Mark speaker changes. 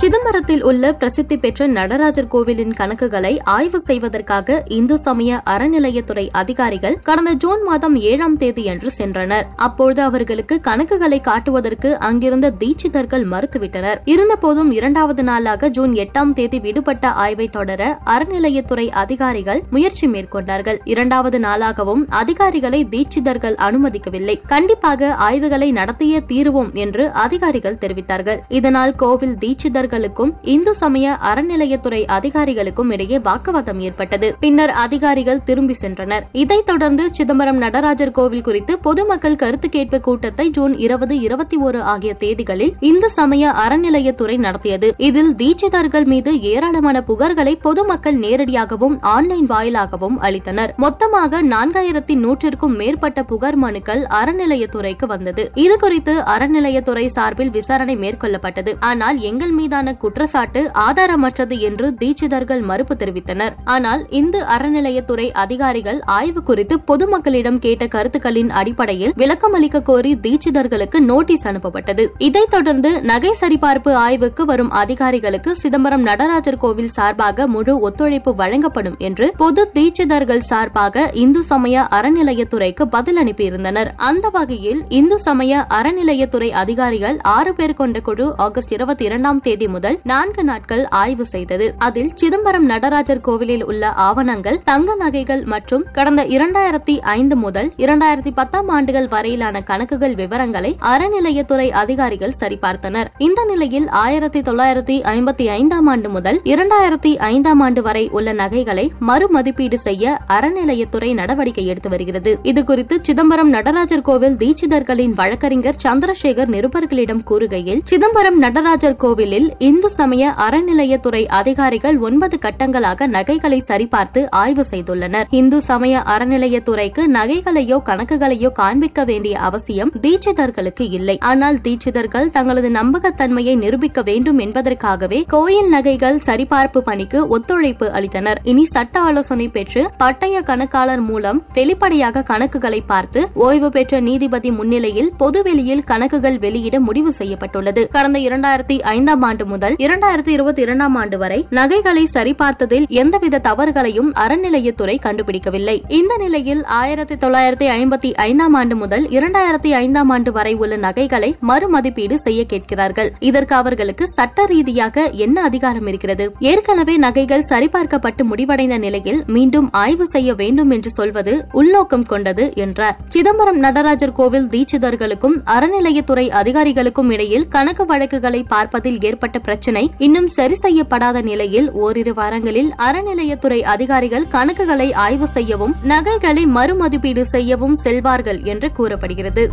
Speaker 1: சிதம்பரத்தில் உள்ள பிரசித்தி பெற்ற நடராஜர் கோவிலின் கணக்குகளை ஆய்வு செய்வதற்காக இந்து சமய அறநிலையத்துறை அதிகாரிகள் கடந்த ஜூன் மாதம் ஏழாம் தேதியன்று சென்றனர். அப்பொழுது அவர்களுக்கு கணக்குகளை காட்டுவதற்கு அங்கிருந்த தீட்சிதர்கள் மறுத்துவிட்டனர். இருந்தபோதும் இரண்டாவது நாளாக ஜூன் எட்டாம் தேதி விடுபட்ட ஆய்வை தொடர அறநிலையத்துறை அதிகாரிகள் முயற்சி மேற்கொண்டார்கள். இரண்டாவது நாளாகவும் அதிகாரிகளை தீட்சிதர்கள் அனுமதிக்கவில்லை. கண்டிப்பாக ஆய்வுகளை நடத்திய தீருவோம் என்று அதிகாரிகள் தெரிவித்தார்கள். இதனால் கோவில் தீட்சிதர்கள் தீட்சிதர்களுக்கும் இந்து சமய அறநிலையத்துறை அதிகாரிகளுக்கும் இடையே வாக்குவாதம் ஏற்பட்டது. பின்னர் அதிகாரிகள் திரும்பி சென்றனர். இதைத் தொடர்ந்து சிதம்பரம் நடராஜர் கோவில் குறித்து பொதுமக்கள் கருத்து கேட்பு கூட்டத்தை ஜூன் இருபது இருபத்தி ஒரு ஆகிய தேதிகளில் இந்து சமய அறநிலையத்துறை நடத்தியது. இதில் தீட்சிதர்கள் மீது ஏராளமான புகார்களை பொதுமக்கள் நேரடியாகவும் ஆன்லைன் வாயிலாகவும் அளித்தனர். மொத்தமாக நான்காயிரத்தி நூற்றிற்கும் மேற்பட்ட புகார் மனுக்கள் அறநிலையத்துறைக்கு வந்தது. இதுகுறித்து அறநிலையத்துறை சார்பில் விசாரணை மேற்கொள்ளப்பட்டது. ஆனால் எங்கள் மீதான குற்றச்சாட்டு ஆதாரமற்றது என்று தீட்சிதர்கள் மறுப்பு தெரிவித்தனர். ஆனால் இந்து அறநிலையத்துறை அதிகாரிகள் ஆய்வு குறித்து பொதுமக்களிடம் கேட்ட கருத்துக்களின் அடிப்படையில் விளக்கமளிக்க கோரி தீட்சிதர்களுக்கு நோட்டீஸ் அனுப்பப்பட்டது. இதைத் தொடர்ந்து நகை சரிபார்ப்பு ஆய்வுக்கு வரும் அதிகாரிகளுக்கு சிதம்பரம் நடராஜர் கோவில் சார்பாக முழு ஒத்துழைப்பு வழங்கப்படும் என்று பொது தீட்சிதர்கள் சார்பாக இந்து சமய அறநிலையத்துறைக்கு பதில் அனுப்பியிருந்தனர். அந்த வகையில் இந்து சமய அறநிலையத்துறை அதிகாரிகள் ஆறு பேர் கொண்ட குழு ஆகஸ்ட் இருபத்தி இரண்டாம் தேதி முதல் நான்கு நாட்கள் ஆய்வு செய்தது. அதில் சிதம்பரம் நடராஜர் கோவிலில் உள்ள ஆவணங்கள் தங்க நகைகள் மற்றும் கடந்த இரண்டாயிரத்தி ஐந்து முதல் இரண்டாயிரத்தி பத்தாம் ஆண்டுகள் வரையிலான கணக்குகள் விவரங்களை அறநிலையத்துறை அதிகாரிகள் சரிபார்த்தனர். இந்த நிலையில் ஆயிரத்தி தொள்ளாயிரத்தி ஐம்பத்தி ஐந்தாம் ஆண்டு முதல் இரண்டாயிரத்தி ஐந்தாம் ஆண்டு வரை உள்ள நகைகளை மறுமதிப்பீடு செய்ய அறநிலையத்துறை நடவடிக்கை எடுத்து வருகிறது. இதுகுறித்து சிதம்பரம் நடராஜர் கோவில் தீட்சிதர்களின் வழக்கறிஞர் சந்திரசேகர் நிருபர்களிடம் கூறுகையில் சிதம்பரம் நடராஜர் கோவிலில் இந்து சமய அறநிலையத்துறை அதிகாரிகள் ஒன்பது கட்டங்களாக நகைகளை சரிபார்த்து ஆய்வு செய்துள்ளனர். இந்து சமய அறநிலையத்துறைக்கு நகைகளையோ கணக்குகளையோ காண்பிக்க வேண்டிய அவசியம் தீட்சிதர்களுக்கு இல்லை. ஆனால் தீட்சிதர்கள் தங்களது நம்பகத்தன்மையை நிரூபிக்க வேண்டும் என்பதற்காகவே கோயில் நகைகள் சரிபார்ப்பு பணிக்கு ஒத்துழைப்பு அளித்தனர். இனி சட்ட ஆலோசனை பெற்று பட்டய கணக்காளர் மூலம் வெளிப்படையாக கணக்குகளை பார்த்து ஓய்வு பெற்ற நீதிபதி முன்னிலையில் பொதுவெளியில் கணக்குகள் வெளியிட முடிவு செய்யப்பட்டுள்ளது. கடந்த இரண்டாயிரத்தி ஐந்தாம் ஆண்டு ஆண்டு முதல் இரண்டாயிரத்தி இருபத்தி இரண்டாம் ஆண்டு வரை நகைகளை சரிபார்த்ததில் எந்தவித தவறுகளையும் அறநிலையத்துறை கண்டுபிடிக்கவில்லை. இந்த நிலையில் ஆயிரத்தி தொள்ளாயிரத்தி ஐம்பத்தி ஐந்தாம் ஆண்டு முதல் இரண்டாயிரத்தி ஐந்தாம் ஆண்டு வரை உள்ள நகைகளை மறுமதிப்பீடு செய்ய கேட்கிறார்கள். இதற்கு அவர்களுக்கு சட்ட ரீதியாக என்ன அதிகாரம் இருக்கிறது? ஏற்கனவே நகைகள் சரிபார்க்கப்பட்டு முடிவடைந்த நிலையில் மீண்டும் ஆய்வு செய்ய வேண்டும் என்று சொல்வது உள்நோக்கம் கொண்டது என்றார். சிதம்பரம் நடராஜர் கோவில் தீட்சிதர்களுக்கும் அறநிலையத்துறை அதிகாரிகளுக்கும் இடையில் கணக்கு வழக்குகளை பார்ப்பதில் ஏற்பட்ட ஏற்பட்ட பிரச்சினை இன்னும் சரி செய்யப்படாத நிலையில் ஓரிரு வாரங்களில் அறநிலையத்துறை அதிகாரிகள் கணக்குகளை ஆய்வு செய்யவும் நகைகளை மறுமதிப்பீடு செய்யவும் செல்வார்கள் என்று கூறப்படுகிறது.